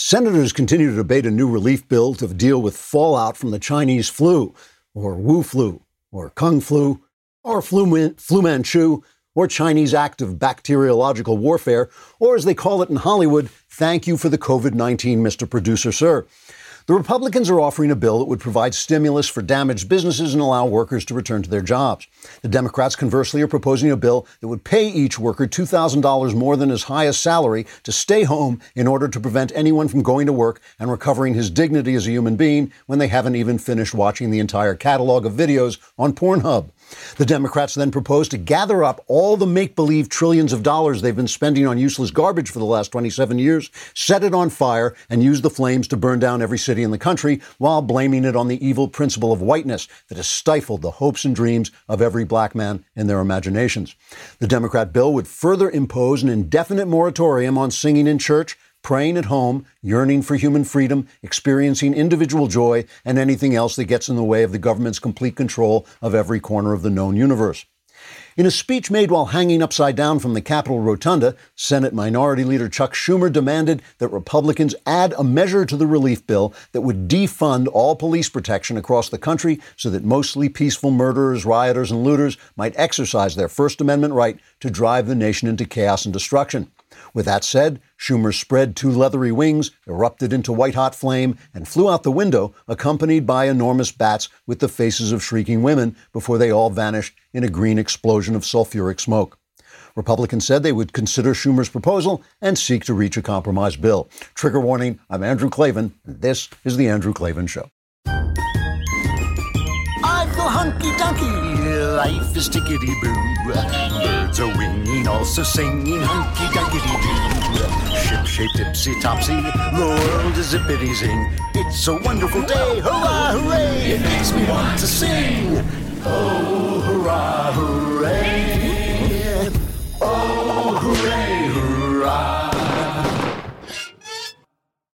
Senators continue to debate a new relief bill to deal with fallout from the Chinese flu, or Wu flu, or Kung flu, or flu, flu Manchu, or Chinese act of bacteriological warfare, or as they call it in Hollywood, thank you for the COVID 19, Mr. Producer, sir. The Republicans are offering a bill that would provide stimulus for damaged businesses and allow workers to return to their jobs. The Democrats, conversely, are proposing a bill that would pay each worker $2,000 more than his highest salary to stay home in order to prevent anyone from going to work and recovering his dignity as a human being when they haven't even finished watching the entire catalog of videos on Pornhub. The Democrats then propose to gather up all the make believe trillions of dollars they've been spending on useless garbage for the last 27 years, set it on fire, and use the flames to burn down every city in the country while blaming it on the evil principle of whiteness that has stifled the hopes and dreams of every black man in their imaginations. The Democrat bill would further impose an indefinite moratorium on singing in church praying at home, yearning for human freedom, experiencing individual joy, and anything else that gets in the way of the government's complete control of every corner of the known universe. In a speech made while hanging upside down from the Capitol Rotunda, Senate Minority Leader Chuck Schumer demanded that Republicans add a measure to the relief bill that would defund all police protection across the country so that mostly peaceful murderers, rioters, and looters might exercise their First Amendment right to drive the nation into chaos and destruction. With that said, Schumer spread two leathery wings, erupted into white hot flame, and flew out the window, accompanied by enormous bats with the faces of shrieking women, before they all vanished in a green explosion of sulfuric smoke. Republicans said they would consider Schumer's proposal and seek to reach a compromise bill. Trigger warning I'm Andrew Klavan, and this is The Andrew Klavan Show. I feel hunky dunky, life is tickety boo. Birds are winging, also singing hunky dunky doo. Ship shape tipsy topsy, the world is zippity zing. It's a wonderful day, hurrah, hooray! It makes me want to sing. Oh, hurrah, hooray! Oh, hooray, hurrah!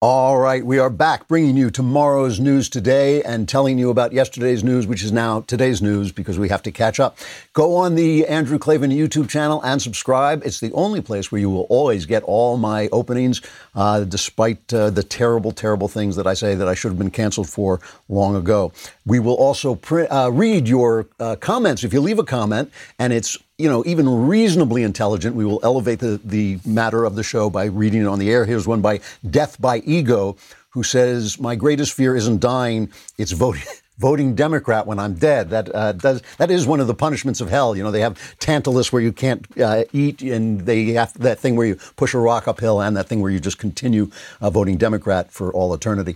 All right, we are back bringing you tomorrow's news today and telling you about yesterday's news, which is now today's news because we have to catch up. Go on the Andrew Klavan YouTube channel and subscribe. It's the only place where you will always get all my openings, uh, despite uh, the terrible, terrible things that I say that I should have been canceled for long ago. We will also uh, read your uh, comments. If you leave a comment and it's you know, even reasonably intelligent, we will elevate the, the matter of the show by reading it on the air. Here's one by Death by Ego, who says, My greatest fear isn't dying, it's voting. Voting Democrat when I'm dead. That uh, does that is one of the punishments of hell. You know they have Tantalus where you can't uh, eat, and they have that thing where you push a rock uphill, and that thing where you just continue uh, voting Democrat for all eternity.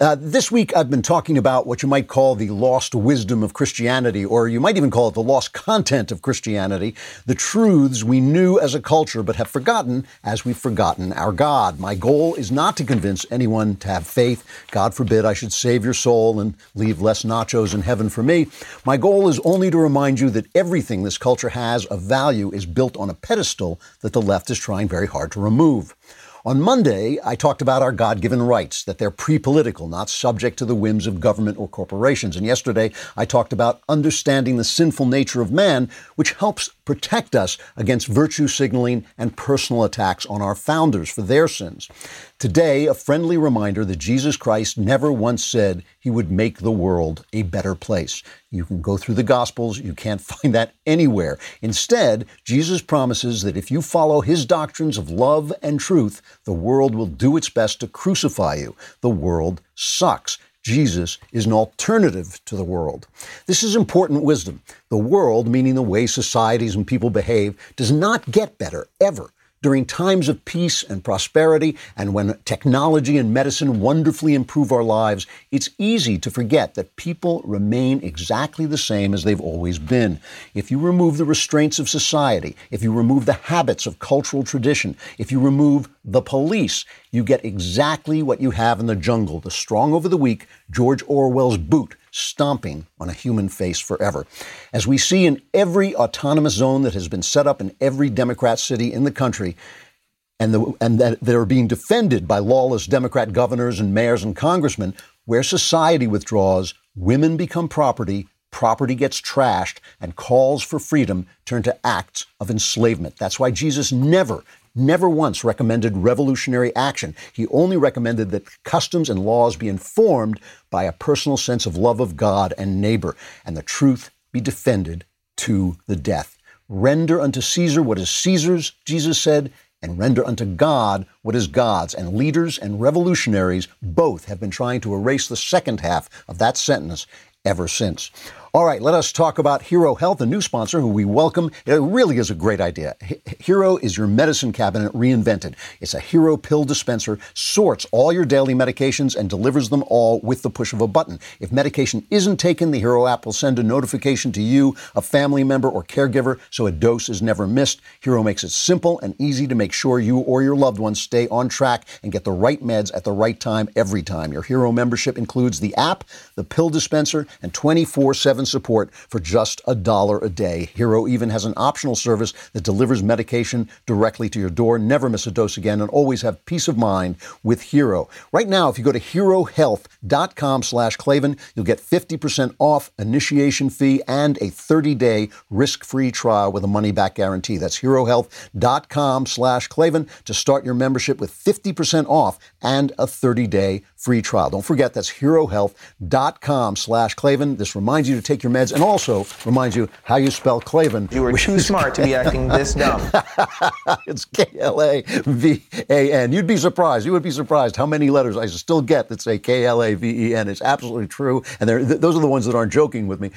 Uh, this week, I've been talking about what you might call the lost wisdom of Christianity, or you might even call it the lost content of Christianity, the truths we knew as a culture but have forgotten as we've forgotten our God. My goal is not to convince anyone to have faith. God forbid I should save your soul and leave less nachos in heaven for me. My goal is only to remind you that everything this culture has of value is built on a pedestal that the left is trying very hard to remove. On Monday, I talked about our God given rights, that they're pre political, not subject to the whims of government or corporations. And yesterday, I talked about understanding the sinful nature of man, which helps protect us against virtue signaling and personal attacks on our founders for their sins. Today, a friendly reminder that Jesus Christ never once said he would make the world a better place. You can go through the Gospels, you can't find that anywhere. Instead, Jesus promises that if you follow his doctrines of love and truth, the world will do its best to crucify you. The world sucks. Jesus is an alternative to the world. This is important wisdom. The world, meaning the way societies and people behave, does not get better, ever during times of peace and prosperity, and when technology and medicine wonderfully improve our lives, it's easy to forget that people remain exactly the same as they've always been. If you remove the restraints of society, if you remove the habits of cultural tradition, if you remove the police, you get exactly what you have in the jungle the strong over the weak, George Orwell's boot stomping on a human face forever. As we see in every autonomous zone that has been set up in every Democrat city in the country, and, the, and that they're being defended by lawless Democrat governors and mayors and congressmen, where society withdraws, women become property, property gets trashed, and calls for freedom turn to acts of enslavement. That's why Jesus never never once recommended revolutionary action. He only recommended that customs and laws be informed by a personal sense of love of God and neighbor, and the truth be defended to the death. Render unto Caesar what is Caesar's, Jesus said, and render unto God what is God's. And leaders and revolutionaries both have been trying to erase the second half of that sentence ever since. All right, let us talk about Hero Health, a new sponsor who we welcome. It really is a great idea. Hero is your medicine cabinet reinvented. It's a Hero pill dispenser, sorts all your daily medications and delivers them all with the push of a button. If medication isn't taken, the Hero app will send a notification to you, a family member, or caregiver so a dose is never missed. Hero makes it simple and easy to make sure you or your loved ones stay on track and get the right meds at the right time every time. Your Hero membership includes the app, the pill dispenser, and 24 7 support for just a dollar a day. Hero even has an optional service that delivers medication directly to your door. Never miss a dose again and always have peace of mind with Hero. Right now, if you go to herohealth.com slash Klavan, you'll get 50% off initiation fee and a 30-day risk-free trial with a money-back guarantee. That's herohealth.com slash Klavan to start your membership with 50% off and a 30-day free trial. Don't forget that's herohealth.com slash Klavan. This reminds you to take your meds and also reminds you how you spell Klavan. You were too smart to be acting this dumb. it's K L A V A N. You'd be surprised. You would be surprised how many letters I still get that say K L A V E N. It's absolutely true. And th- those are the ones that aren't joking with me.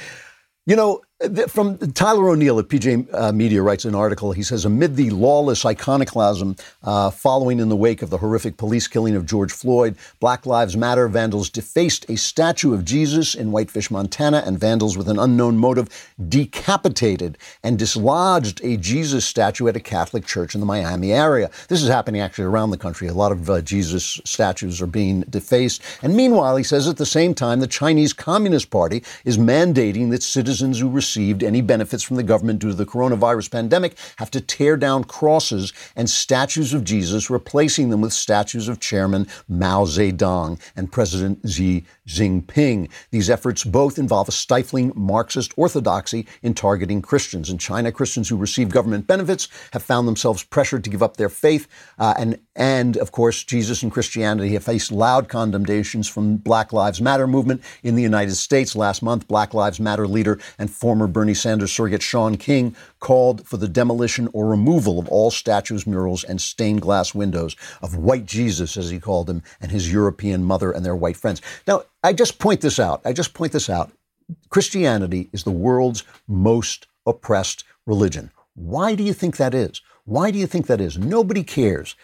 You know, from Tyler O'Neill at PJ uh, Media writes an article. He says, amid the lawless iconoclasm uh, following in the wake of the horrific police killing of George Floyd, Black Lives Matter vandals defaced a statue of Jesus in Whitefish, Montana, and vandals with an unknown motive decapitated and dislodged a Jesus statue at a Catholic church in the Miami area. This is happening actually around the country. A lot of uh, Jesus statues are being defaced. And meanwhile, he says at the same time, the Chinese Communist Party is mandating that citizens who receive received any benefits from the government due to the coronavirus pandemic have to tear down crosses and statues of Jesus, replacing them with statues of Chairman Mao Zedong and President Xi Jinping. These efforts both involve a stifling Marxist orthodoxy in targeting Christians. In China, Christians who receive government benefits have found themselves pressured to give up their faith. Uh, and, and, of course, Jesus and Christianity have faced loud condemnations from Black Lives Matter movement in the United States. Last month, Black Lives Matter leader and former Bernie Sanders surrogate Shaun King called for the demolition or removal of all statues, murals, and stained glass windows of white Jesus, as he called him, and his European mother and their white friends. Now, I just point this out. I just point this out. Christianity is the world's most oppressed religion. Why do you think that is? Why do you think that is? Nobody cares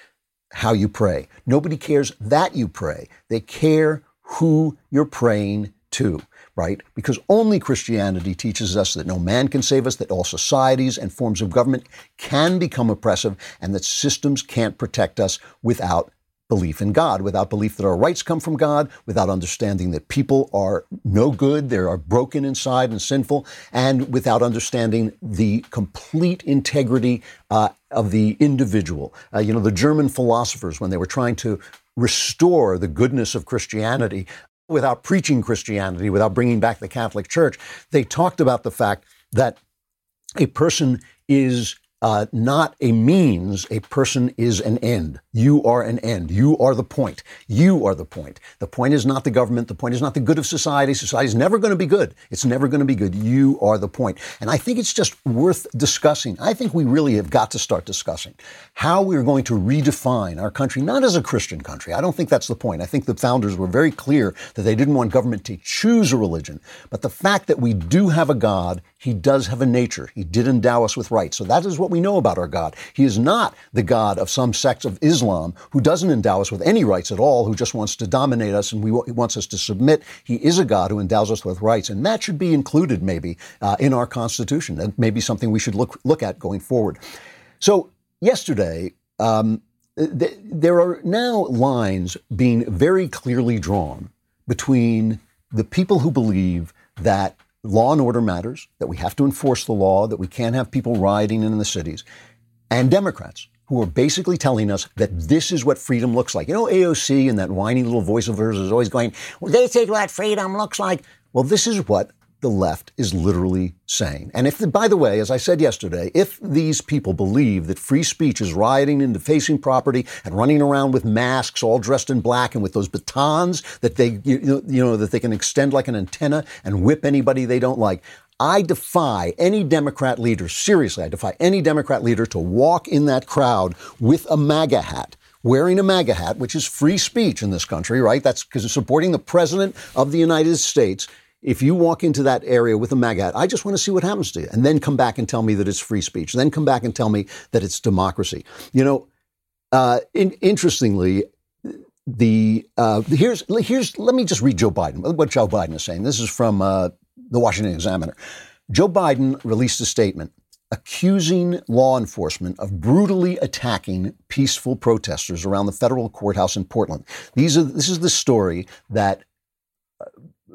how you pray. Nobody cares that you pray. They care who you're praying to right? Because only Christianity teaches us that no man can save us, that all societies and forms of government can become oppressive, and that systems can't protect us without belief in God, without belief that our rights come from God, without understanding that people are no good, they are broken inside and sinful, and without understanding the complete integrity uh, of the individual. Uh, you know, the German philosophers, when they were trying to restore the goodness of Christianity, without preaching Christianity, without bringing back the Catholic Church. They talked about the fact that a person is uh, not a means, a person is an end. You are an end. You are the point. You are the point. The point is not the government. The point is not the good of society. Society is never going to be good. It's never going to be good. You are the point. And I think it's just worth discussing. I think we really have got to start discussing how we're going to redefine our country, not as a Christian country. I don't think that's the point. I think the founders were very clear that they didn't want government to choose a religion. But the fact that we do have a God, he does have a nature. He did endow us with rights. So that is what we know about our God. He is not the God of some sects of Islam Islam, who doesn't endow us with any rights at all, who just wants to dominate us and we, he wants us to submit. He is a God who endows us with rights, and that should be included maybe uh, in our Constitution. That may be something we should look look at going forward. So yesterday. Um, th- there are now lines being very clearly drawn between the people who believe that law and order matters, that we have to enforce the law, that we can't have people rioting in the cities, and Democrats who are basically telling us that this is what freedom looks like. You know, AOC and that whiny little voice of hers is always going, well, they think what freedom looks like. Well, this is what the left is literally saying. And if, the, by the way, as I said yesterday, if these people believe that free speech is rioting and defacing property and running around with masks, all dressed in black, and with those batons that they, you know that they can extend like an antenna and whip anybody they don't like, I defy any Democrat leader, seriously, I defy any Democrat leader to walk in that crowd with a MAGA hat wearing a MAGA hat, which is free speech in this country, right? That's because it's supporting the president of the United States. If you walk into that area with a MAGA hat, I just want to see what happens to you, and then come back and tell me that it's free speech. Then come back and tell me that it's democracy. You know, uh, in, interestingly, the uh, here's here's let me just read Joe Biden. What Joe Biden is saying. This is from uh, the Washington Examiner. Joe Biden released a statement accusing law enforcement of brutally attacking peaceful protesters around the federal courthouse in Portland. These are this is the story that uh,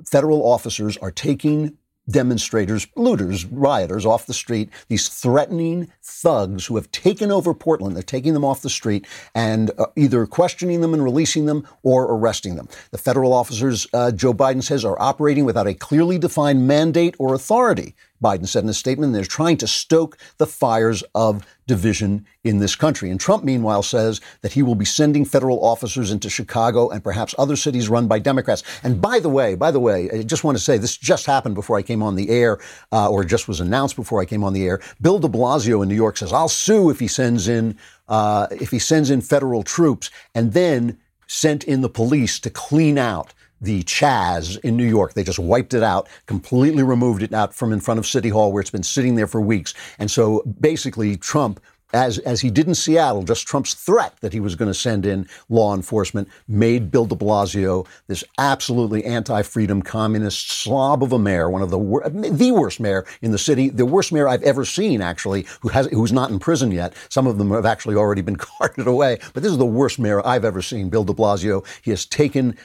federal officers are taking demonstrators, looters, rioters off the street, these threatening thugs who have taken over Portland. They're taking them off the street and uh, either questioning them and releasing them or arresting them. The federal officers, uh, Joe Biden says, are operating without a clearly defined mandate or authority. Biden said in a statement, they're trying to stoke the fires of division in this country. And Trump, meanwhile, says that he will be sending federal officers into Chicago and perhaps other cities run by Democrats. And by the way, by the way, I just want to say this just happened before I came on the air, uh, or just was announced before I came on the air. Bill De Blasio in New York says, "I'll sue if he sends in uh, if he sends in federal troops," and then sent in the police to clean out the Chaz in New York. They just wiped it out, completely removed it out from in front of City Hall where it's been sitting there for weeks. And so basically, Trump as, as he did in Seattle, just Trump's threat that he was going to send in law enforcement made Bill de Blasio this absolutely anti-freedom communist slob of a mayor, one of the wor- the worst mayor in the city, the worst mayor I've ever seen, actually, who has who's not in prison yet. Some of them have actually already been carted away, but this is the worst mayor I've ever seen, Bill de Blasio. He has taken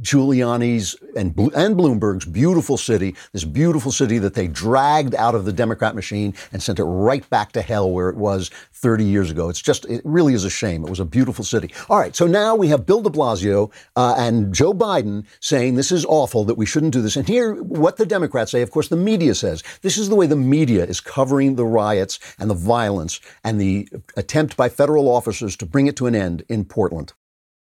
Giuliani's and, and Bloomberg's beautiful city, this beautiful city that they dragged out of the Democrat machine and sent it right back to hell where it was 30 years ago. It's just, it really is a shame. It was a beautiful city. All right, so now we have Bill de Blasio uh, and Joe Biden saying this is awful, that we shouldn't do this. And here, what the Democrats say, of course, the media says this is the way the media is covering the riots and the violence and the attempt by federal officers to bring it to an end in Portland.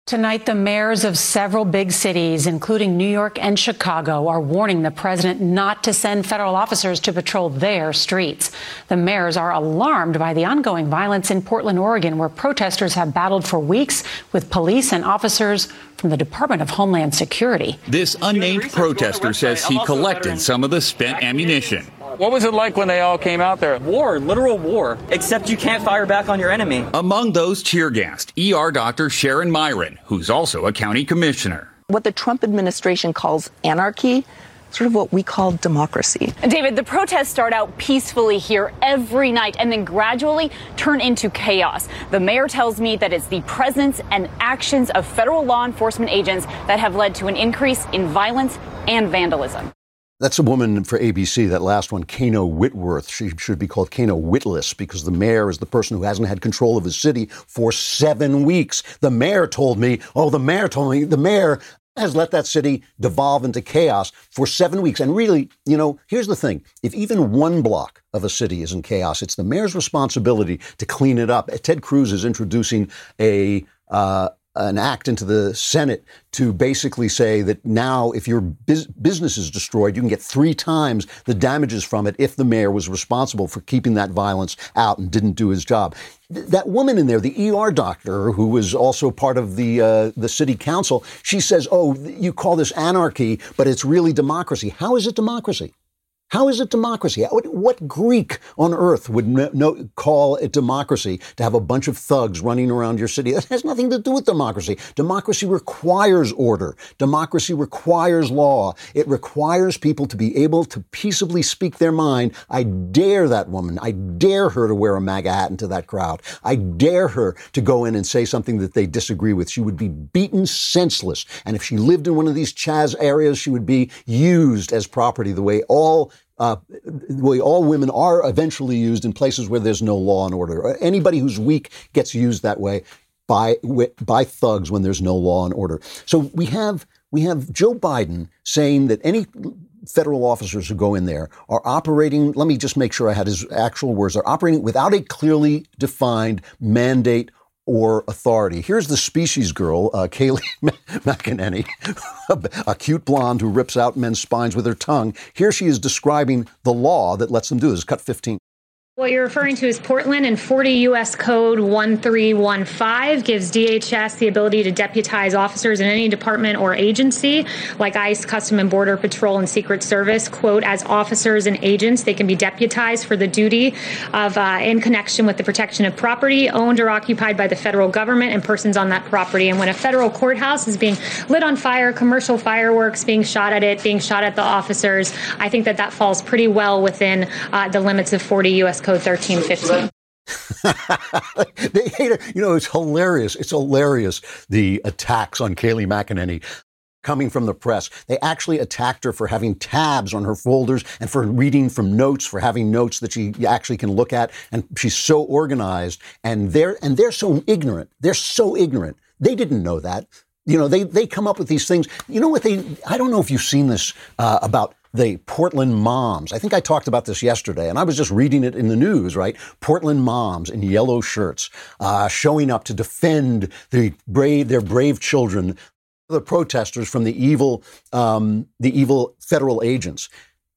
Tonight, the mayors of several big cities, including New York and Chicago, are warning the president not to send federal officers to patrol their streets. The mayors are alarmed by the ongoing violence in Portland, Oregon, where protesters have battled for weeks with police and officers from the Department of Homeland Security. This unnamed protester says he collected some of the spent ammunition. What was it like when they all came out there? War, literal war, except you can't fire back on your enemy. Among those tear gassed, ER doctor Sharon Meieran, who's also a county commissioner. What the Trump administration calls anarchy sort of what we call democracy. David, the protests start out peacefully here every night and then gradually turn into chaos. The mayor tells me that it's the presence and actions of federal law enforcement agents that have led to an increase in violence and vandalism. That's a woman for ABC, that last one, Kayna Whitworth. She should be called Kayna Witless because the mayor is the person who hasn't had control of his city for seven weeks. The mayor told me, oh, the mayor told me, the mayor has let that city devolve into chaos for seven weeks. And really, you know, here's the thing if even one block of a city is in chaos, it's the mayor's responsibility to clean it up. Ted Cruz is introducing a, uh, an act into the Senate to basically say that now if your business is destroyed, you can get three times the damages from it if the mayor was responsible for keeping that violence out and didn't do his job. Th- that woman in there, the ER doctor who was also part of the uh, the city council, she says, "Oh, you call this anarchy, but it's really democracy. How is it democracy?" How is it democracy? What Greek on earth would no, no, call it democracy to have a bunch of thugs running around your city? That has nothing to do with democracy. Democracy requires order. Democracy requires law. It requires people to be able to peaceably speak their mind. I dare that woman. I dare her to wear a MAGA hat into that crowd. I dare her to go in and say something that they disagree with. She would be beaten senseless. And if she lived in one of these Chaz areas, she would be used as property the way all uh, all women are eventually used in places where there's no law and order. Anybody who's weak gets used that way by by thugs when there's no law and order. So we have we have Joe Biden saying that any federal officers who go in there are operating, let me just make sure I had his actual words, are operating without a clearly defined mandate or authority. Here's the species girl, uh, Kayleigh McEnany, a cute blonde who rips out men's spines with her tongue. Here she is describing the law that lets them do this. Cut 15. What you're referring to is Portland and 40 U.S. Code 1315 gives DHS the ability to deputize officers in any department or agency, like ICE, Custom and Border Patrol, and Secret Service, quote, as officers and agents. They can be deputized for the duty of, uh, in connection with the protection of property owned or occupied by the federal government and persons on that property. And when a federal courthouse is being lit on fire, commercial fireworks being shot at it, being shot at the officers, I think that that falls pretty well within uh, the limits of 40 U.S. Code 1315. they hate her. You know, it's hilarious. It's hilarious, the attacks on Kayleigh McEnany coming from the press. They actually attacked her for having tabs on her folders and for reading from notes, for having notes that she actually can look at. And she's so organized and they're, and they're so ignorant. They're so ignorant. They didn't know that. You know, they, they come up with these things. You know what they, I don't know if you've seen this uh, about the Portland moms. I think I talked about this yesterday, and I was just reading it in the news, right? Portland moms in yellow shirts uh, showing up to defend the brave, their brave children, the protesters from the evil, um, the evil federal agents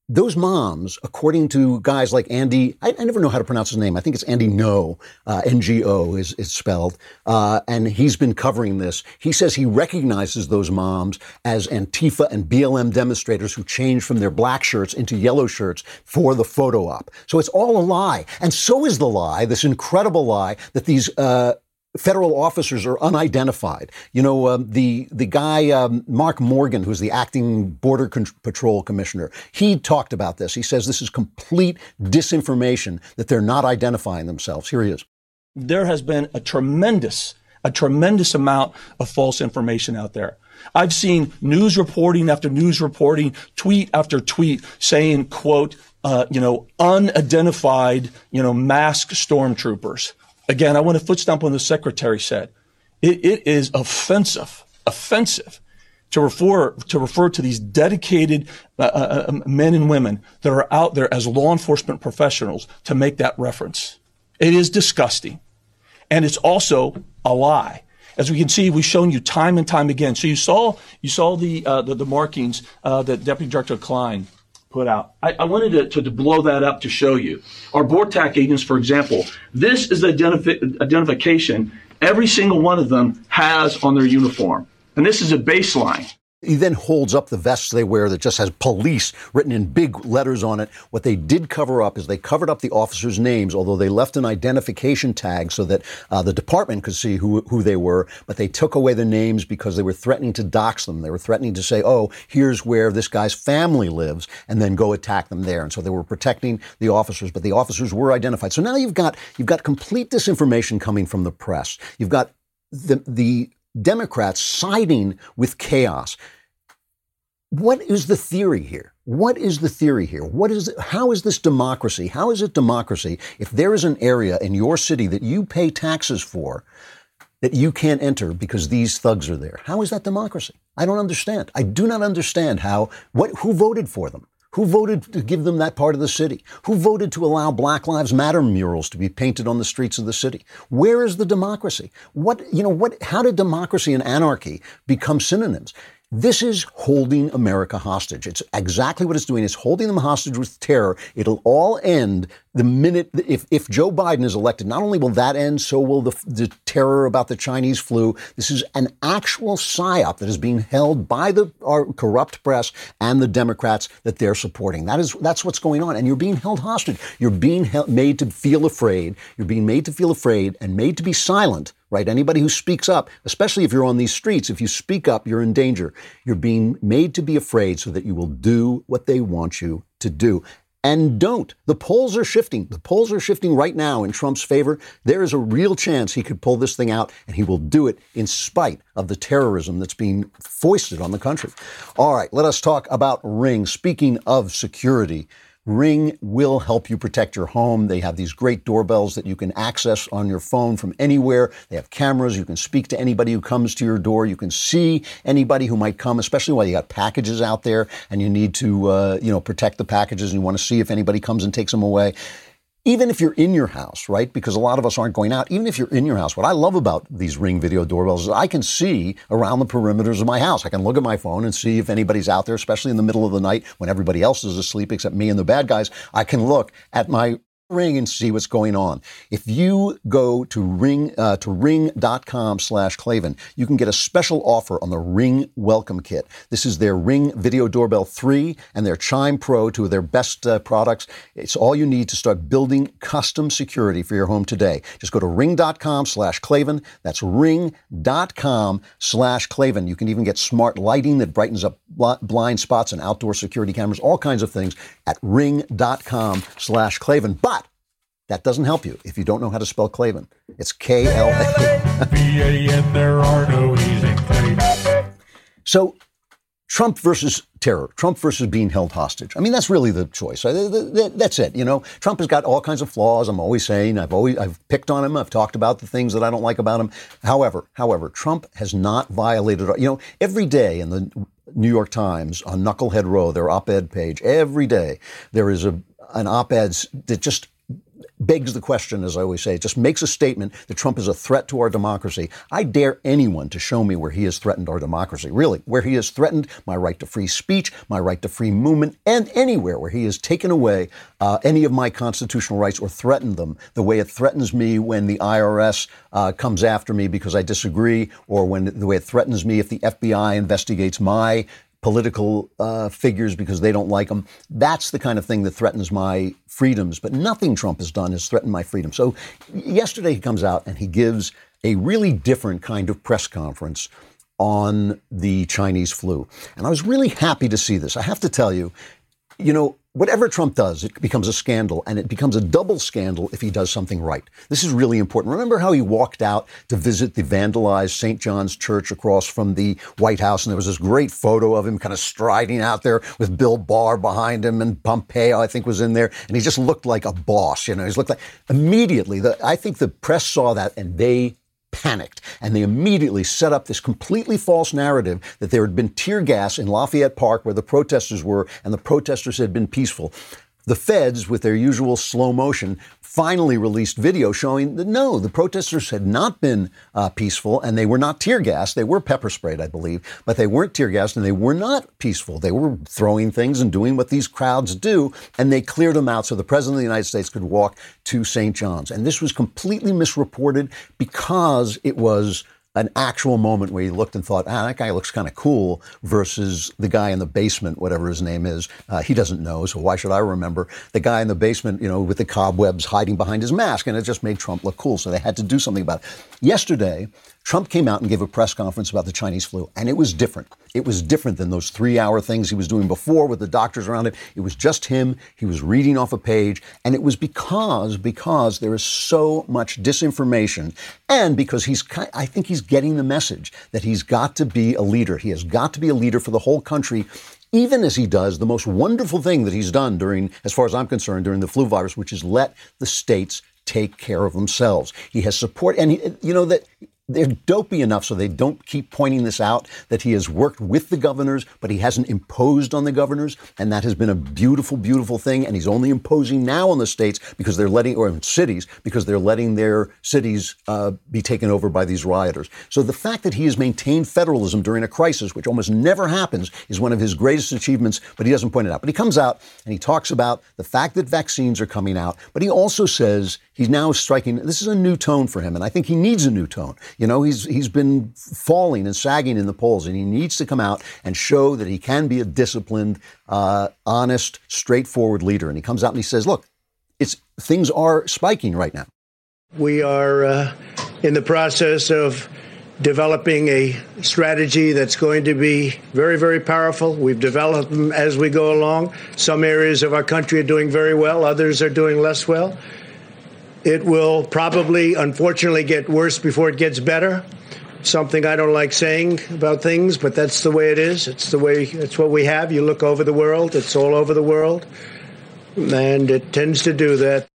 those moms, according to guys like Andy, I, I, never know how to pronounce his name. I think it's Andy No, uh, N-G-O is, is spelled. Uh, and he's been covering this. He says he recognizes those moms as Antifa and BLM demonstrators who changed from their black shirts into yellow shirts for the photo op. So it's all a lie. And so is the lie, this incredible lie that these, uh, federal officers are unidentified. You know, um, the the guy um, Mark Morgan, who's the acting Border Con- Patrol Commissioner, he talked about this. He says this is complete disinformation that they're not identifying themselves. Here he is. There has been a tremendous, a tremendous amount of false information out there. I've seen news reporting after news reporting, tweet after tweet saying, "quote." Uh, you know, unidentified, you know, masked stormtroopers Again, I want to foot stomp on the secretary said. It, it is offensive, offensive to refer to refer to these dedicated uh, uh, uh, men and women that are out there as law enforcement professionals to make that reference. It is disgusting, and it's also a lie. As we can see, we've shown you time and time again. So you saw you saw the uh, the, the, markings uh, that Deputy Director Klein put out. I, I wanted to, to, to, blow that up to show you. Our BORTAC agents, for example, this is the identifi- identification every single one of them has on their uniform. And this is a baseline. He then holds up the vests they wear that just has police written in big letters on it. What they did cover up is they covered up the officers' names, although they left an identification tag so that uh, the department could see who, who they were. But they took away the names because they were threatening to dox them. They were threatening to say, oh, here's where this guy's family lives, and then go attack them there. And so they were protecting the officers, but the officers were identified. So now you've got, you've got complete disinformation coming from the press. You've got the, the Democrats siding with chaos. What is the theory here? What is the theory here? What is how is this democracy? How is it democracy if there is an area in your city that you pay taxes for that you can't enter because these thugs are there? How is that democracy? I don't understand. I do not understand how what who voted for them? Who voted to give them that part of the city? Who voted to allow Black Lives Matter murals to be painted on the streets of the city? Where is the democracy? What, you know, what, how did democracy and anarchy become synonyms? This is holding America hostage. It's exactly what it's doing. It's holding them hostage with terror. It'll all end the minute if, if Joe Biden is elected. Not only will that end, so will the, the terror about the Chinese flu. This is an actual psyop that is being held by the our corrupt press and the Democrats that they're supporting. That is that's what's going on, and you're being held hostage. You're being held, made to feel afraid. You're being made to feel afraid and made to be silent right? Anybody who speaks up, especially if you're on these streets, if you speak up, you're in danger. You're being made to be afraid so that you will do what they want you to do. And don't. The polls are shifting. The polls are shifting right now in Trump's favor. There is a real chance he could pull this thing out, and he will do it in spite of the terrorism that's being foisted on the country. All right, let us talk about Ring. Speaking of security, Ring will help you protect your home. They have these great doorbells that you can access on your phone from anywhere. They have cameras. You can speak to anybody who comes to your door. You can see anybody who might come, especially while you got packages out there and you need to, uh, you know, protect the packages and you want to see if anybody comes and takes them away even if you're in your house, right? Because a lot of us aren't going out. Even if you're in your house, what I love about these Ring video doorbells is I can see around the perimeters of my house. I can look at my phone and see if anybody's out there, especially in the middle of the night when everybody else is asleep except me and the bad guys. I can look at my ring and see what's going on. If you go to ring uh, to ring.com slash Klavan, you can get a special offer on the Ring Welcome Kit. This is their Ring Video Doorbell 3 and their Chime Pro, two of their best uh, products. It's all you need to start building custom security for your home today. Just go to ring.com slash Klavan. That's ring.com slash Klavan. You can even get smart lighting that brightens up blind spots and outdoor security cameras, all kinds of things at ring.com slash Klavan. But that doesn't help you if you don't know how to spell Klavan. It's K L A. there are no easy claves. So, Trump versus terror, Trump versus being held hostage. I mean, that's really the choice. That's it. You know, Trump has got all kinds of flaws. I'm always saying I've always I've picked on him. I've talked about the things that I don't like about him. However, however, Trump has not violated. You know, every day in the New York Times on Knucklehead Row, their op-ed page, every day there is a an op-ed that just begs the question, as I always say, it just makes a statement that Trump is a threat to our democracy. I dare anyone to show me where he has threatened our democracy, really, where he has threatened my right to free speech, my right to free movement, and anywhere where he has taken away uh, any of my constitutional rights or threatened them the way it threatens me when the IRS uh, comes after me because I disagree, or when the way it threatens me if the FBI investigates my political uh, figures because they don't like them. That's the kind of thing that threatens my freedoms. But nothing Trump has done has threatened my freedom. So yesterday he comes out and he gives a really different kind of press conference on the Chinese flu. And I was really happy to see this. I have to tell you, you know, whatever Trump does, it becomes a scandal, and it becomes a double scandal if he does something right. This is really important. Remember how he walked out to visit the vandalized St. John's Church across from the White House, and there was this great photo of him kind of striding out there with Bill Barr behind him, and Pompeo, I think, was in there, and he just looked like a boss. You know, he looked like immediately. The, I think the press saw that, and they panicked and they immediately set up this completely false narrative that there had been tear gas in Lafayette Park where the protesters were and the protesters had been peaceful. The feds, with their usual slow motion, finally released video showing that no, the protesters had not been uh, peaceful and they were not tear gassed. They were pepper sprayed, I believe, but they weren't tear gassed and they were not peaceful. They were throwing things and doing what these crowds do, and they cleared them out so the president of the United States could walk to St. John's. And this was completely misreported because it was an actual moment where you looked and thought, ah, that guy looks kind of cool, versus the guy in the basement, whatever his name is. Uh, he doesn't know, so why should I remember? The guy in the basement, you know, with the cobwebs hiding behind his mask, and it just made Trump look cool. So they had to do something about it. Yesterday, Trump came out and gave a press conference about the Chinese flu, and it was different. It was different than those three hour things he was doing before with the doctors around him. It was just him. He was reading off a page, and it was because because there is so much disinformation, and because he's I think he's getting the message that he's got to be a leader. He has got to be a leader for the whole country even as he does the most wonderful thing that he's done during, as far as I'm concerned, during the flu virus, which is let the states take care of themselves. He has support, and he, you know that they're dopey enough so they don't keep pointing this out that he has worked with the governors, but he hasn't imposed on the governors. And that has been a beautiful, beautiful thing. And he's only imposing now on the states because they're letting, or cities, because they're letting their cities uh, be taken over by these rioters. So the fact that he has maintained federalism during a crisis, which almost never happens, is one of his greatest achievements, but he doesn't point it out. But he comes out and he talks about the fact that vaccines are coming out, but he also says he's now striking, this is a new tone for him. And I think he needs a new tone. You know, he's he's been falling and sagging in the polls, and he needs to come out and show that he can be a disciplined, uh, honest, straightforward leader. And he comes out and he says, "Look, it's things are spiking right now." We are uh, in the process of developing a strategy that's going to be very, very powerful. We've developed them as we go along. Some areas of our country are doing very well, others are doing less well. It will probably, unfortunately, get worse before it gets better. Something I don't like saying about things, but that's the way it is. It's the way, it's what we have. You look over the world, it's all over the world. and it tends to do that.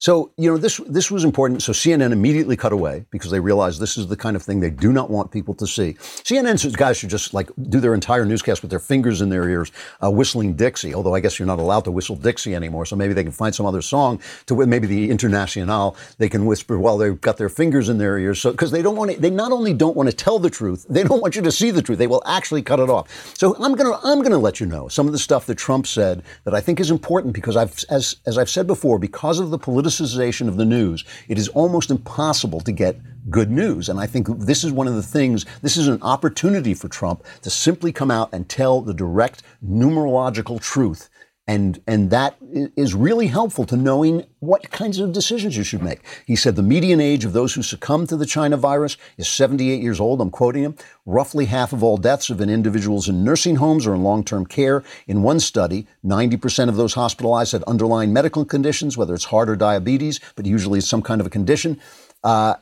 So, you know, this this was important. So CNN immediately cut away because they realized this is the kind of thing they do not want people to see. CNN's guys should just like do their entire newscast with their fingers in their ears, uh, whistling Dixie. Although I guess you're not allowed to whistle Dixie anymore, so maybe they can find some other song to maybe the Internationale they can whisper while they've got their fingers in their ears. So because they don't want to, they not only don't want to tell the truth, they don't want you to see the truth. They will actually cut it off. So I'm gonna I'm gonna let you know some of the stuff that Trump said that I think is important because I've as as I've said before, because of the politicization of the news, it is almost impossible to get good news. And I think this is one of the things, this is an opportunity for Trump to simply come out and tell the direct numerological truth. And, and that is really helpful to knowing what kinds of decisions you should make. He said the median age of those who succumb to the China virus is 78 years old. I'm quoting him. Roughly half of all deaths have been individuals in nursing homes or in long term care. In one study, 90% of those hospitalized had underlying medical conditions, whether it's heart or diabetes, but usually it's some kind of a condition. Uh,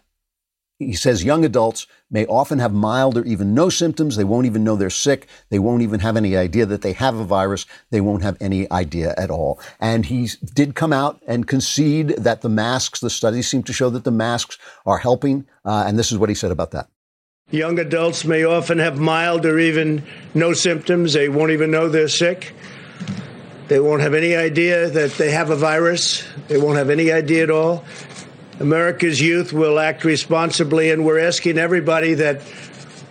he says young adults may often have mild or even no symptoms. They won't even know they're sick. They won't even have any idea that they have a virus. They won't have any idea at all. And he did come out and concede that the masks, the studies seem to show that the masks are helping. Uh, and this is what he said about that. Young adults may often have mild or even no symptoms. They won't even know they're sick. They won't have any idea that they have a virus. They won't have any idea at all. America's youth will act responsibly, and we're asking everybody that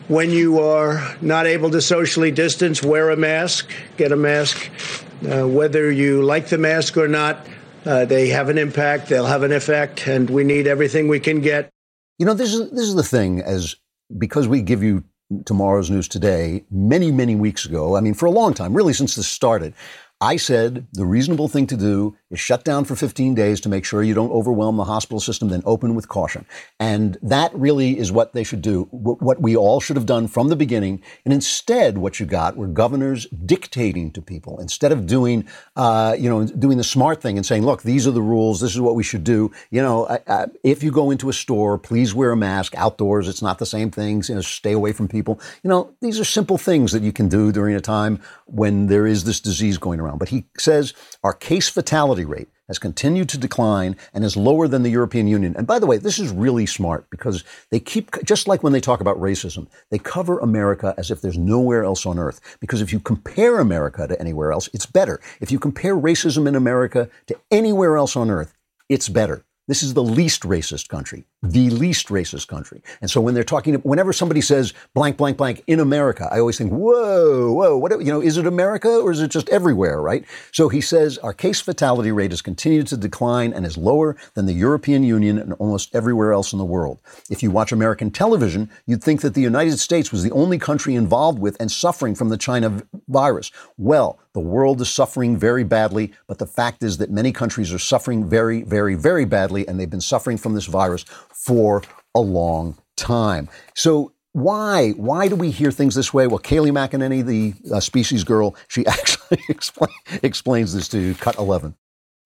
when you are not able to socially distance, wear a mask, get a mask. Uh, whether you like the mask or not, uh, they have an impact, they'll have an effect, and we need everything we can get. You know, this is this is the thing as because we give you tomorrow's news today many many weeks ago. I mean, for a long time, really since this started. I said the reasonable thing to do is shut down for 15 days to make sure you don't overwhelm the hospital system, then open with caution. And that really is what they should do, what we all should have done from the beginning. And instead, what you got were governors dictating to people instead of doing, uh, you know, doing the smart thing and saying, look, these are the rules. This is what we should do. You know, uh, if you go into a store, please wear a mask outdoors. It's not the same things. You know, stay away from people. You know, these are simple things that you can do during a time when there is this disease going around. But he says our case fatality rate has continued to decline and is lower than the European Union. And by the way, this is really smart because they keep, just like when they talk about racism, they cover America as if there's nowhere else on earth. Because if you compare America to anywhere else, it's better. If you compare racism in America to anywhere else on earth, it's better. This is the least racist country, the least racist country. And so when they're talking, whenever somebody says blank, blank, blank in America, I always think, whoa, whoa, what, you know, is it America or is it just everywhere, right? So he says our case fatality rate has continued to decline and is lower than the European Union and almost everywhere else in the world. If you watch American television, you'd think that the United States was the only country involved with and suffering from the China virus. Well, the world is suffering very badly, but the fact is that many countries are suffering very, very, very badly, and they've been suffering from this virus for a long time. So why? Why do we hear things this way? Well, Kayleigh McEnany, the uh, species girl, she actually explain, explains this to Cut 11.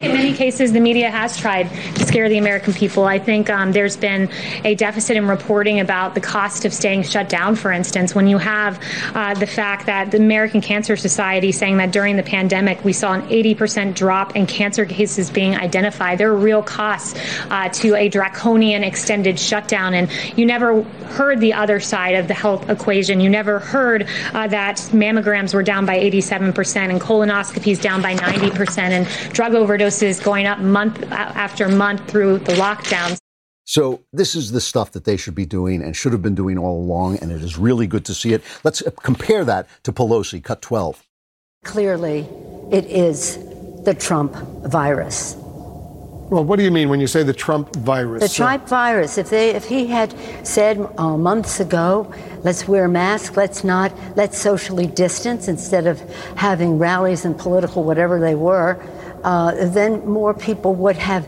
In many cases, the media has tried to scare the American people. I think um, there's been a deficit in reporting about the cost of staying shut down, for instance, when you have uh, the fact that the American Cancer Society saying that during the pandemic we saw an 80% drop in cancer cases being identified. There are real costs uh, to a draconian extended shutdown, and you never heard the other side of the health equation. You never heard uh, that mammograms were down by 87% and colonoscopies down by 90% and drug overdose doses going up month after month through the lockdowns. So this is the stuff that they should be doing and should have been doing all along, and it is really good to see it. Let's uh, compare that to Pelosi, cut 12. Clearly, it is the Trump virus. Well, what do you mean when you say the Trump virus? The Trump virus. If they, if he had said uh, months ago, let's wear masks, let's not, let's socially distance instead of having rallies and political whatever they were, uh, then more people would have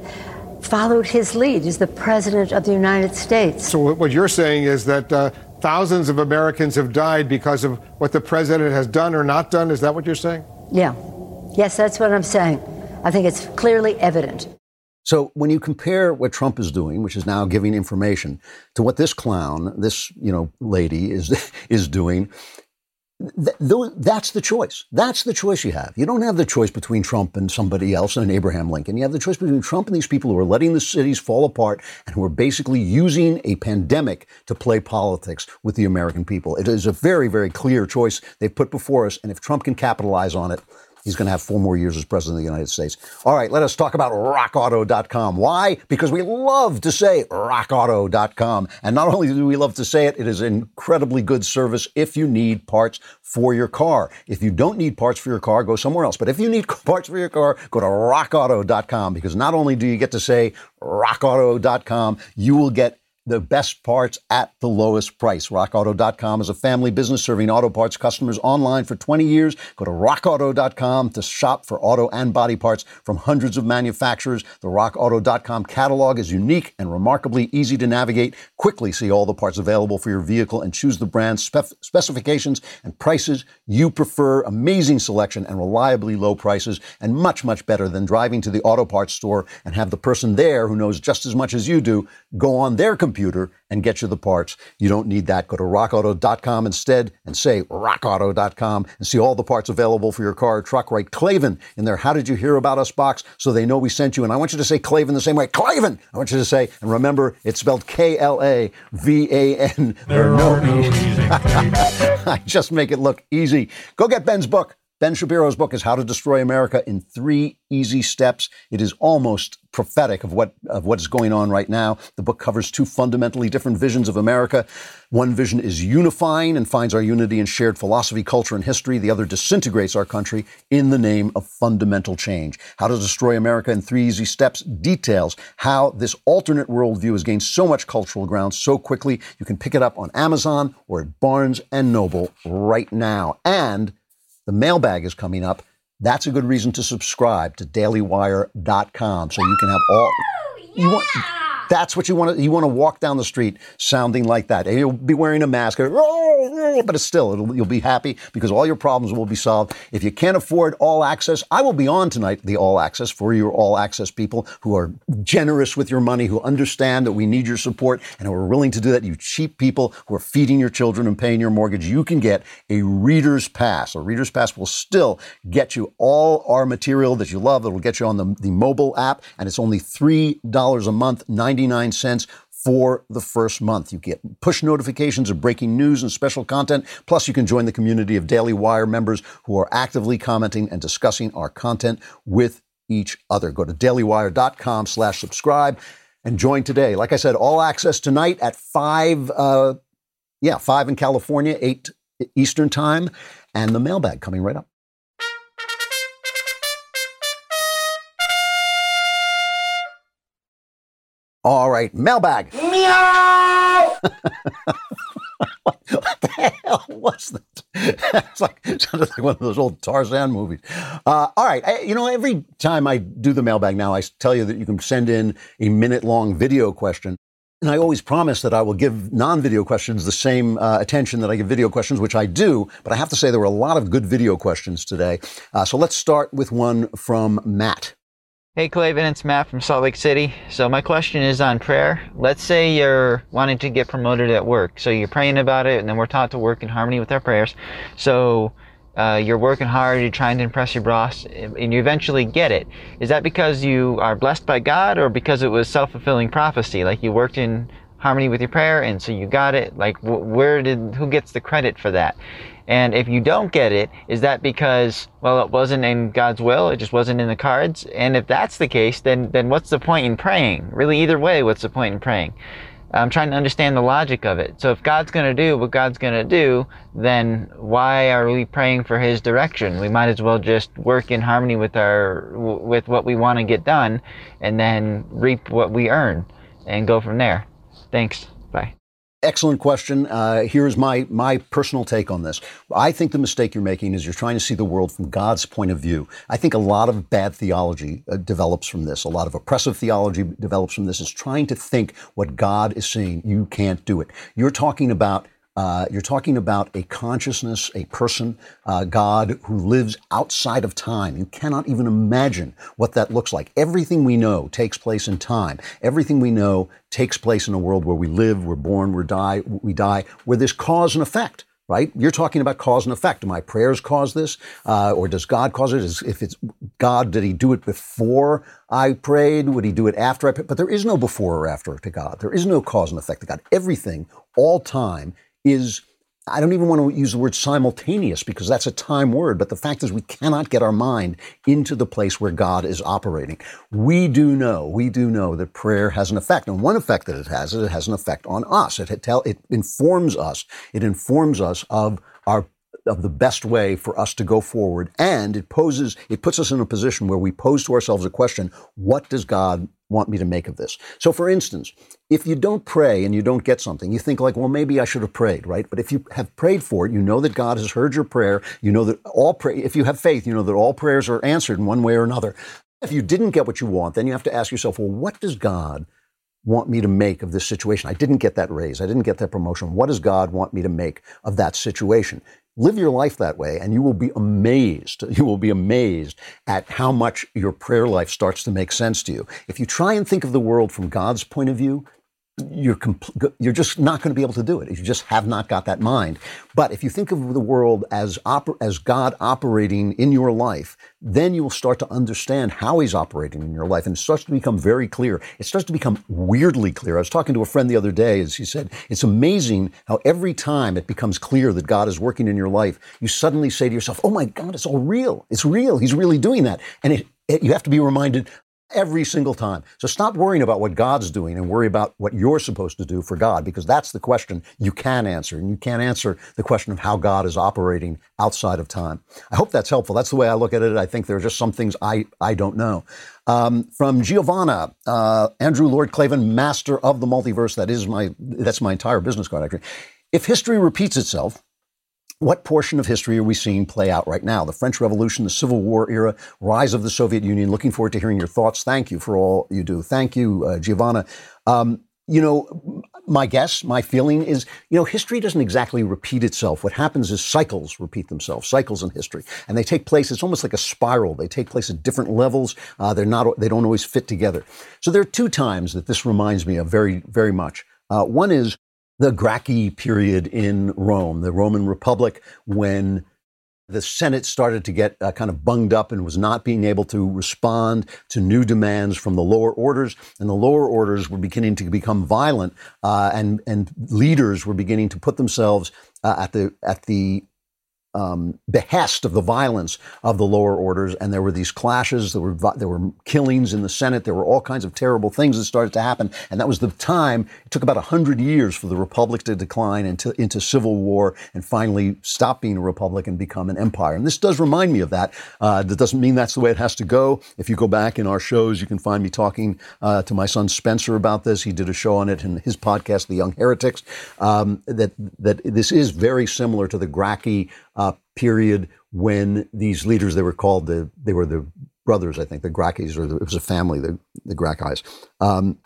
followed his lead as the president of the United States. So what you're saying is that uh, thousands of Americans have died because of what the president has done or not done. Is that what you're saying? Yeah. Yes, that's what I'm saying. I think it's clearly evident. So when you compare what Trump is doing, which is now giving information, to what this clown, this you know lady is is doing, Th- th- that's the choice. That's the choice you have. You don't have the choice between Trump and somebody else and Abraham Lincoln. You have the choice between Trump and these people who are letting the cities fall apart and who are basically using a pandemic to play politics with the American people. It is a very, very clear choice they've put before us. And if Trump can capitalize on it, He's going to have four more years as president of the United States. All right, let us talk about rockauto.com. Why? Because we love to say rockauto.com. And not only do we love to say it, it is incredibly good service if you need parts for your car. If you don't need parts for your car, go somewhere else. But if you need parts for your car, go to rockauto.com because not only do you get to say rockauto.com, you will get the best parts at the lowest price. RockAuto.com is a family business serving auto parts customers online for 20 years. Go to RockAuto.com to shop for auto and body parts from hundreds of manufacturers. The RockAuto.com catalog is unique and remarkably easy to navigate. Quickly see all the parts available for your vehicle and choose the brand spef- specifications and prices you prefer. Amazing selection and reliably low prices, and much, much better than driving to the auto parts store and have the person there who knows just as much as you do go on their computer computer and get you the parts. You don't need that. Go to rockauto.com instead and say rockauto.com and see all the parts available for your car or truck. Write Klavan in there. How did you hear about us box so they know we sent you? And I want you to say Klavan the same way. Klavan! I want you to say, and remember, it's spelled K L A V A N. There are no easy. I just make it look easy. Go get Ben's book. Ben Shapiro's book is How to Destroy America in Three Easy Steps. It is almost prophetic of what of what is going on right now. The book covers two fundamentally different visions of America. One vision is unifying and finds our unity in shared philosophy, culture, and history. The other disintegrates our country in the name of fundamental change. How to Destroy America in Three Easy Steps details how this alternate worldview has gained so much cultural ground so quickly. You can pick it up on Amazon or at Barnes and Noble right now. And the mailbag is coming up. That's a good reason to subscribe to dailywire.com so you can have all you want that's what you want to you want to walk down the street sounding like that. And you'll be wearing a mask, but it's still you'll be happy because all your problems will be solved. If you can't afford all access, I will be on tonight the all access for your all access people who are generous with your money, who understand that we need your support and who are willing to do that. You cheap people who are feeding your children and paying your mortgage, you can get a reader's pass. A reader's pass will still get you all our material that you love. It'll get you on the, the mobile app, and it's only three dollars a month, 99 cents for the first month. You get push notifications of breaking news and special content. Plus, you can join the community of Daily Wire members who are actively commenting and discussing our content with each other. Go to dailywire.com slash subscribe and join today. Like I said, all access tonight at 5, uh, yeah, 5 in California, 8 Eastern time, and the mailbag coming right up. All right, mailbag. Meow! what the hell was that? it's like sounded like one of those old Tarzan movies. Uh, all right, I, you know, every time I do the mailbag now, I tell you that you can send in a minute-long video question. And I always promise that I will give non-video questions the same uh, attention that I give video questions, which I do. But I have to say there were a lot of good video questions today. Uh, so let's start with one from Matt. Hey Klavan, it's Matt from Salt Lake City. So my question is on prayer. Let's say you're wanting to get promoted at work. So you're praying about it and then we're taught to work in harmony with our prayers. So uh, you're working hard, you're trying to impress your boss, and you eventually get it. Is that because you are blessed by God or because it was self-fulfilling prophecy? Like you worked in harmony with your prayer and so you got it? Like where did, who gets the credit for that? And if you don't get it, is that because, well, it wasn't in God's will? It just wasn't in the cards? And if that's the case, then, then what's the point in praying? Really, either way, what's the point in praying? I'm trying to understand the logic of it. So if God's going to do what God's going to do, then why are we praying for His direction? We might as well just work in harmony with our with what we want to get done, and then reap what we earn, and go from there. Thanks. Excellent question. Uh, here's my my personal take on this. I think the mistake you're making is you're trying to see the world from God's point of view. I think a lot of bad theology uh, develops from this. A lot of oppressive theology develops from this. Is trying to think what God is saying. You can't do it. You're talking about uh, you're talking about a consciousness, a person, uh, God who lives outside of time. You cannot even imagine what that looks like. Everything we know takes place in time. Everything we know takes place in a world where we live, we're born, we die, we die, where there's cause and effect right? You're talking about cause and effect. Do my prayers cause this? Uh, or does God cause it? Is, if it's God, did he do it before I prayed? Would he do it after I prayed? But there is no before or after to God. There is no cause and effect to God. Everything, all time, is I don't even want to use the word simultaneous because that's a time word, but the fact is we cannot get our mind into the place where God is operating. We do know, we do know that prayer has an effect. And one effect that it has is it has an effect on us. It, tell, it informs us. It informs us of our of the best way for us to go forward. And it poses, it puts us in a position where we pose to ourselves a question, what does God want me to make of this? So for instance, if you don't pray and you don't get something, you think like, well, maybe I should have prayed, right? But if you have prayed for it, you know that God has heard your prayer. You know that all pray, if you have faith, you know that all prayers are answered in one way or another. If you didn't get what you want, then you have to ask yourself, well, what does God want me to make of this situation? I didn't get that raise. I didn't get that promotion. What does God want me to make of that situation? Live your life that way, and you will be amazed. You will be amazed at how much your prayer life starts to make sense to you. If you try and think of the world from God's point of view, you're compl- you're just not going to be able to do it. You just have not got that mind. But if you think of the world as oper- as God operating in your life, then you will start to understand how He's operating in your life, and it starts to become very clear. It starts to become weirdly clear. I was talking to a friend the other day, as he said, it's amazing how every time it becomes clear that God is working in your life, you suddenly say to yourself, "Oh my God, it's all real. It's real. He's really doing that," and it, it, you have to be reminded every single time. So stop worrying about what God's doing and worry about what you're supposed to do for God because that's the question you can answer. And you can't answer the question of how God is operating outside of time. I hope that's helpful. That's the way I look at it. I think there are just some things I, I don't know. Um, from Giovanna, uh, Andrew Lloyd Klavan, master of the multiverse. That is my, that's my entire business card, actually. If history repeats itself, what portion of history are we seeing play out right now? The French Revolution, the Civil War era, rise of the Soviet Union. Looking forward to hearing your thoughts. Thank you for all you do. Thank you, uh, Giovanna. Um, you know, my guess, my feeling is, you know, history doesn't exactly repeat itself. What happens is cycles repeat themselves, cycles in history, and they take place. It's almost like a spiral. They take place at different levels. Uh, they're not. They don't always fit together. So there are two times that this reminds me of very, very much. Uh, one is the Gracchi period in Rome, the Roman Republic, when the Senate started to get uh, kind of bunged up and was not being able to respond to new demands from the lower orders, and the lower orders were beginning to become violent, uh, and and leaders were beginning to put themselves uh, at the at the um, behest of the violence of the lower orders, and there were these clashes. There were there were killings in the Senate. There were all kinds of terrible things that started to happen, and that was the time. It took about hundred years for the republic to decline into into civil war and finally stop being a republic and become an empire. And this does remind me of that. Uh, that doesn't mean that's the way it has to go. If you go back in our shows, you can find me talking uh, to my son Spencer about this. He did a show on it in his podcast, The Young Heretics. Um, that that this is very similar to the Gracchi uh, period when these leaders, they were called the, they were the brothers, I think, the Gracchis, or the, it was a family, the, the Gracchis. Um,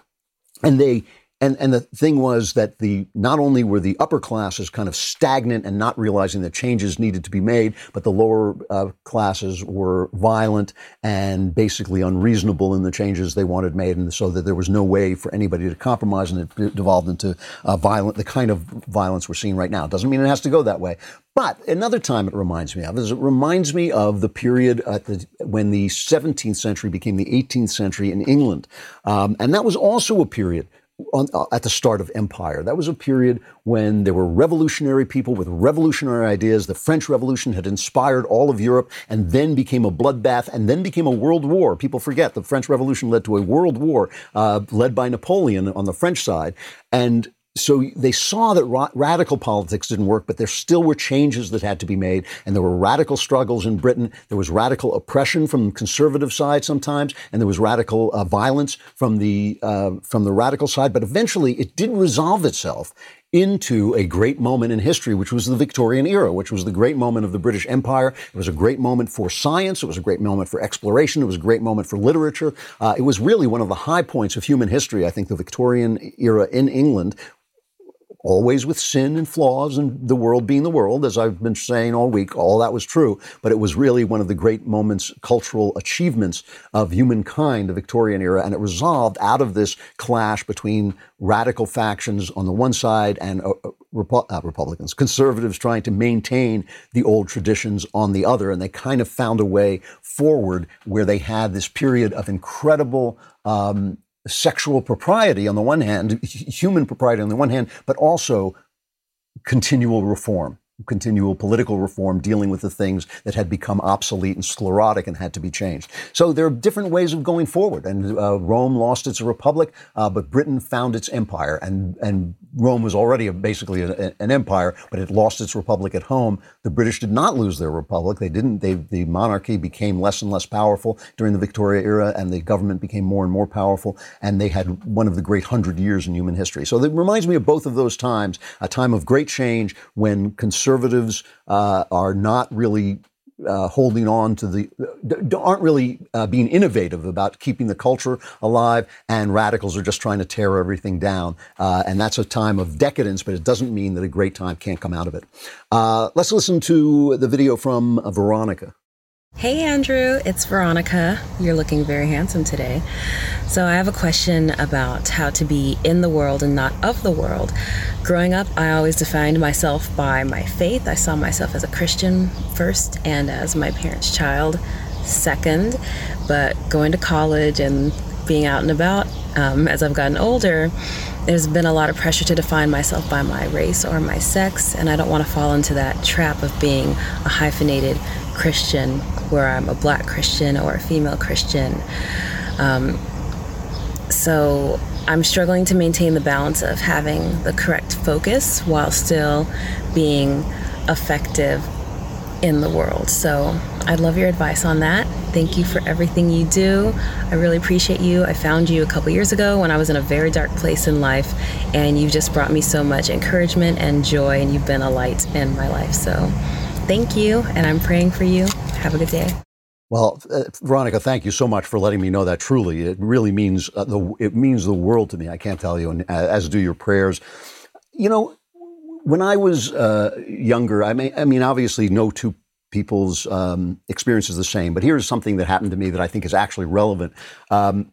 and they, and, and the thing was that the not only were the upper classes kind of stagnant and not realizing that changes needed to be made, but the lower uh, classes were violent and basically unreasonable in the changes they wanted made, and so that there was no way for anybody to compromise, and it devolved into uh, violent, the kind of violence we're seeing right now. Doesn't mean it has to go that way, but another time it reminds me of is it reminds me of the period the, when the 17th century became the 18th century in England, um, and that was also a period on, uh, at the start of empire. That was a period when there were revolutionary people with revolutionary ideas. The French Revolution had inspired all of Europe and then became a bloodbath and then became a world war. People forget the French Revolution led to a world war uh, led by Napoleon on the French side. And so they saw that ra- radical politics didn't work, but there still were changes that had to be made, and there were radical struggles in Britain. There was radical oppression from the conservative side sometimes, and there was radical uh, violence from the uh, from the radical side. But eventually, it did resolve itself into a great moment in history, which was the Victorian era, which was the great moment of the British Empire. It was a great moment for science. It was a great moment for exploration. It was a great moment for literature. Uh, it was really one of the high points of human history. I think the Victorian era in England always with sin and flaws and the world being the world, as I've been saying all week, all that was true. But it was really one of the great moments, cultural achievements of humankind, the Victorian era, and it resolved out of this clash between radical factions on the one side and uh, Repu- uh, Republicans, conservatives trying to maintain the old traditions on the other. And they kind of found a way forward where they had this period of incredible um, sexual propriety on the one hand, human propriety on the one hand, but also continual reform continual political reform dealing with the things that had become obsolete and sclerotic and had to be changed. So there are different ways of going forward. And uh, Rome lost its republic, uh, but Britain found its empire. And, and Rome was already a, basically a, an empire, but it lost its republic at home. The British did not lose their republic. They didn't. They, the monarchy became less and less powerful during the Victoria era, and the government became more and more powerful. And they had one of the great hundred years in human history. So it reminds me of both of those times, a time of great change when conservatives conservatives uh, are not really uh, holding on to the aren't really uh, being innovative about keeping the culture alive, and radicals are just trying to tear everything down. Uh, and that's a time of decadence, but it doesn't mean that a great time can't come out of it. Uh, let's listen to the video from Veronica. Hey Andrew, it's Veronica. You're looking very handsome today. So, I have a question about how to be in the world and not of the world. Growing up, I always defined myself by my faith. I saw myself as a Christian first and as my parents' child second. But going to college and being out and about um, as I've gotten older, there's been a lot of pressure to define myself by my race or my sex, and I don't want to fall into that trap of being a hyphenated Christian where I'm a black Christian or a female Christian. Um, so I'm struggling to maintain the balance of having the correct focus while still being effective in the world. So I'd love your advice on that. Thank you for everything you do. I really appreciate you. I found you a couple years ago when I was in a very dark place in life, and you've just brought me so much encouragement and joy, and you've been a light in my life. So thank you, and I'm praying for you. Have a good day. Well, uh, Veronica, thank you so much for letting me know that. Truly, it really means uh, the it means the world to me. I can't tell you, and uh, as do your prayers. You know, when I was uh, younger, I mean, I mean, obviously, no two people's um, experiences the same. But here's something that happened to me that I think is actually relevant. Um,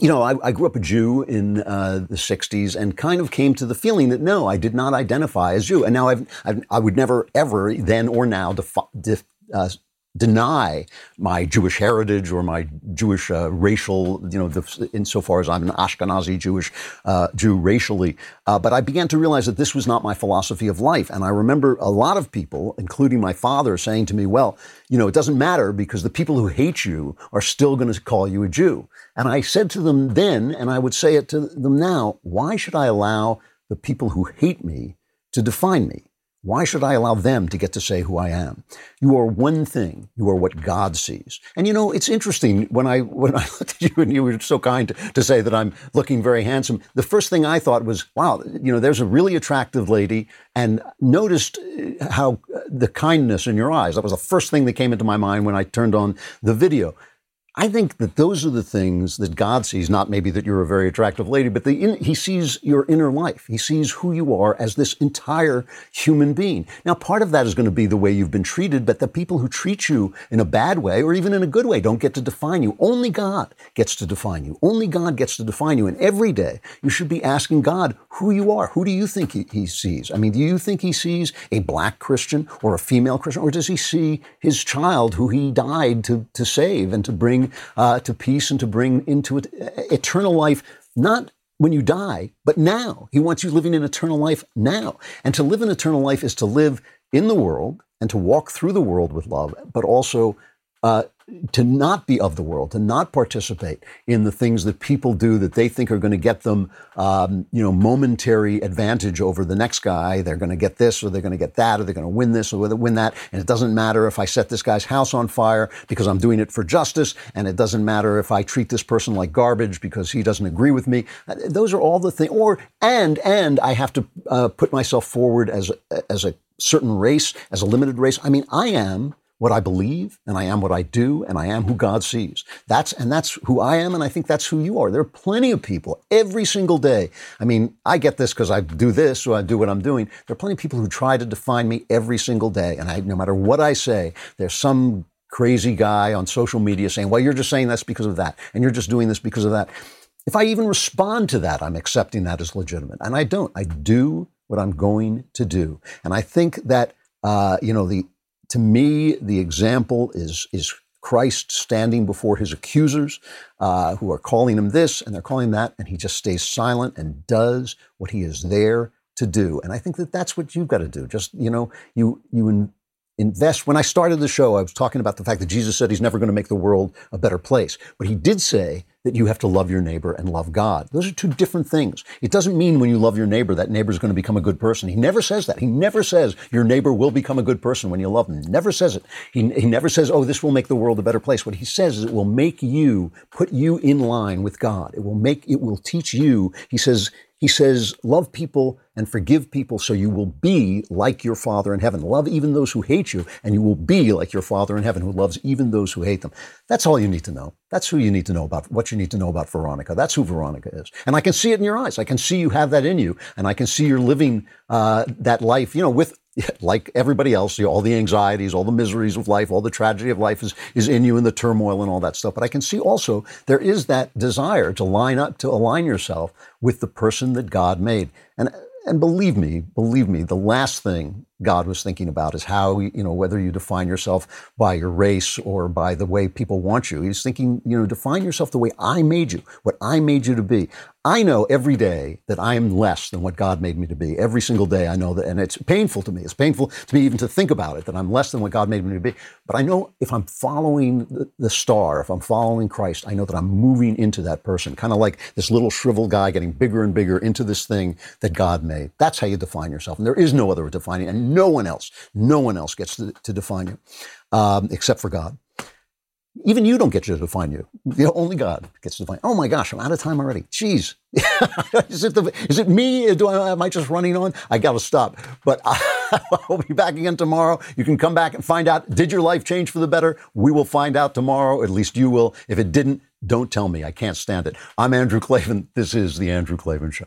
you know, I, I, grew up a Jew in uh, the 60s and kind of came to the feeling that no, I did not identify as Jew. And now I've, I've i would never, ever, then or now, defi- def, uh, deny my Jewish heritage or my Jewish uh, racial, you know, the, insofar as I'm an Ashkenazi Jewish uh, Jew racially. Uh, but I began to realize that this was not my philosophy of life. And I remember a lot of people, including my father, saying to me, well, you know, it doesn't matter because the people who hate you are still going to call you a Jew. And I said to them then, and I would say it to them now, why should I allow the people who hate me to define me? Why should I allow them to get to say who I am? You are one thing. You are what God sees. And you know, it's interesting when I when I looked at you and you were so kind to, to say that I'm looking very handsome. The first thing I thought was, wow, you know, there's a really attractive lady, and noticed uh, how uh, the kindness in your eyes. That was the first thing that came into my mind when I turned on the video. I think that those are the things that God sees, not maybe that you're a very attractive lady, but the, He sees your inner life. He sees who you are as this entire human being. Now, part of that is going to be the way you've been treated, but the people who treat you in a bad way or even in a good way don't get to define you. Only God gets to define you. Only God gets to define you. And every day you should be asking God who you are. Who do you think he, he sees? I mean, do you think He sees a black Christian or a female Christian, or does He see His child who He died to, to save and to bring uh, to peace and to bring into it, eternal life, not when you die, but now. He wants you living in eternal life now. And to live in eternal life is to live in the world and to walk through the world with love, but also uh, to not be of the world, to not participate in the things that people do that they think are going to get them, um, you know, momentary advantage over the next guy. They're going to get this, or they're going to get that, or they're going to win this, or win that. And it doesn't matter if I set this guy's house on fire because I'm doing it for justice, and it doesn't matter if I treat this person like garbage because he doesn't agree with me. Uh, those are all the things. Or and and I have to uh, put myself forward as as a certain race, as a limited race. I mean, I am what I believe and I am what I do and I am who God sees. That's and that's who I am and I think that's who you are. There are plenty of people every single day. I mean, I get this because I do this or I do what I'm doing. There are plenty of people who try to define me every single day and I no matter what I say, there's some crazy guy on social media saying, "Well, you're just saying that's because of that and you're just doing this because of that." If I even respond to that, I'm accepting that as legitimate. And I don't. I do what I'm going to do. And I think that, uh, you know, the, to me, the example is, is Christ standing before his accusers uh, who are calling him this and they're calling that, and he just stays silent and does what he is there to do. And I think that that's what you've got to do. Just, you know, you, you, in, invest. When I started the show, I was talking about the fact that Jesus said he's never going to make the world a better place. But he did say that you have to love your neighbor and love God. Those are two different things. It doesn't mean when you love your neighbor, that neighbor is going to become a good person. He never says that. He never says your neighbor will become a good person when you love him. He never says it. He, he never says, oh, this will make the world a better place. What he says is it will make you, put you in line with God. It will make, it will teach you. He says, he says, love people and forgive people so you will be like your Father in heaven. Love even those who hate you, and you will be like your Father in heaven who loves even those who hate them. That's all you need to know. That's who you need to know about, what you need to know about Veronica. That's who Veronica is. And I can see it in your eyes. I can see you have that in you, and I can see you're living uh, that life, you know, with like everybody else, you know, all the anxieties, all the miseries of life, all the tragedy of life is, is in you and the turmoil and all that stuff. But I can see also there is that desire to line up, to align yourself with the person that God made. And and believe me, believe me, the last thing God was thinking about is how, you know, whether you define yourself by your race or by the way people want you. He's thinking, you know, define yourself the way I made you, what I made you to be. I know every day that I am less than what God made me to be. Every single day I know that, and it's painful to me. It's painful to me even to think about it, that I'm less than what God made me to be. But I know if I'm following the, star, if I'm following Christ, I know that I'm moving into that person, kind of like this little shriveled guy getting bigger and bigger into this thing that God made. That's how you define yourself. And there is no other defining, and no one else, no one else gets to, to define you um, except for God. Even you don't get to define you. You only God gets to define. Oh my gosh, I'm out of time already. Jeez, is it the, is it me? Do I am I just running on? I got to stop. But I'll be back again tomorrow. You can come back and find out. Did your life change for the better? We will find out tomorrow. At least you will. If it didn't, don't tell me. I can't stand it. I'm Andrew Klavan. This is the Andrew Klavan Show.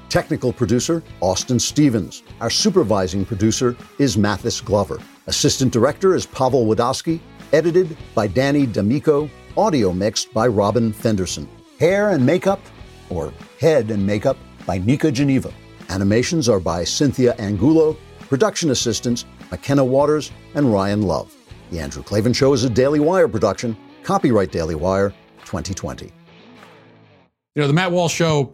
Technical producer, Austin Stevens. Our supervising producer is Mathis Glover. Assistant director is Pavel Wadowski. Edited by Danny D'Amico. Audio mixed by Robin Fenderson. Hair and makeup, or head and makeup, by Nika Geneva. Animations are by Cynthia Angulo. Production assistants, McKenna Waters and Ryan Love. The Andrew Klavan Show is a Daily Wire production. Copyright Daily Wire 2020. You know, the Matt Walsh Show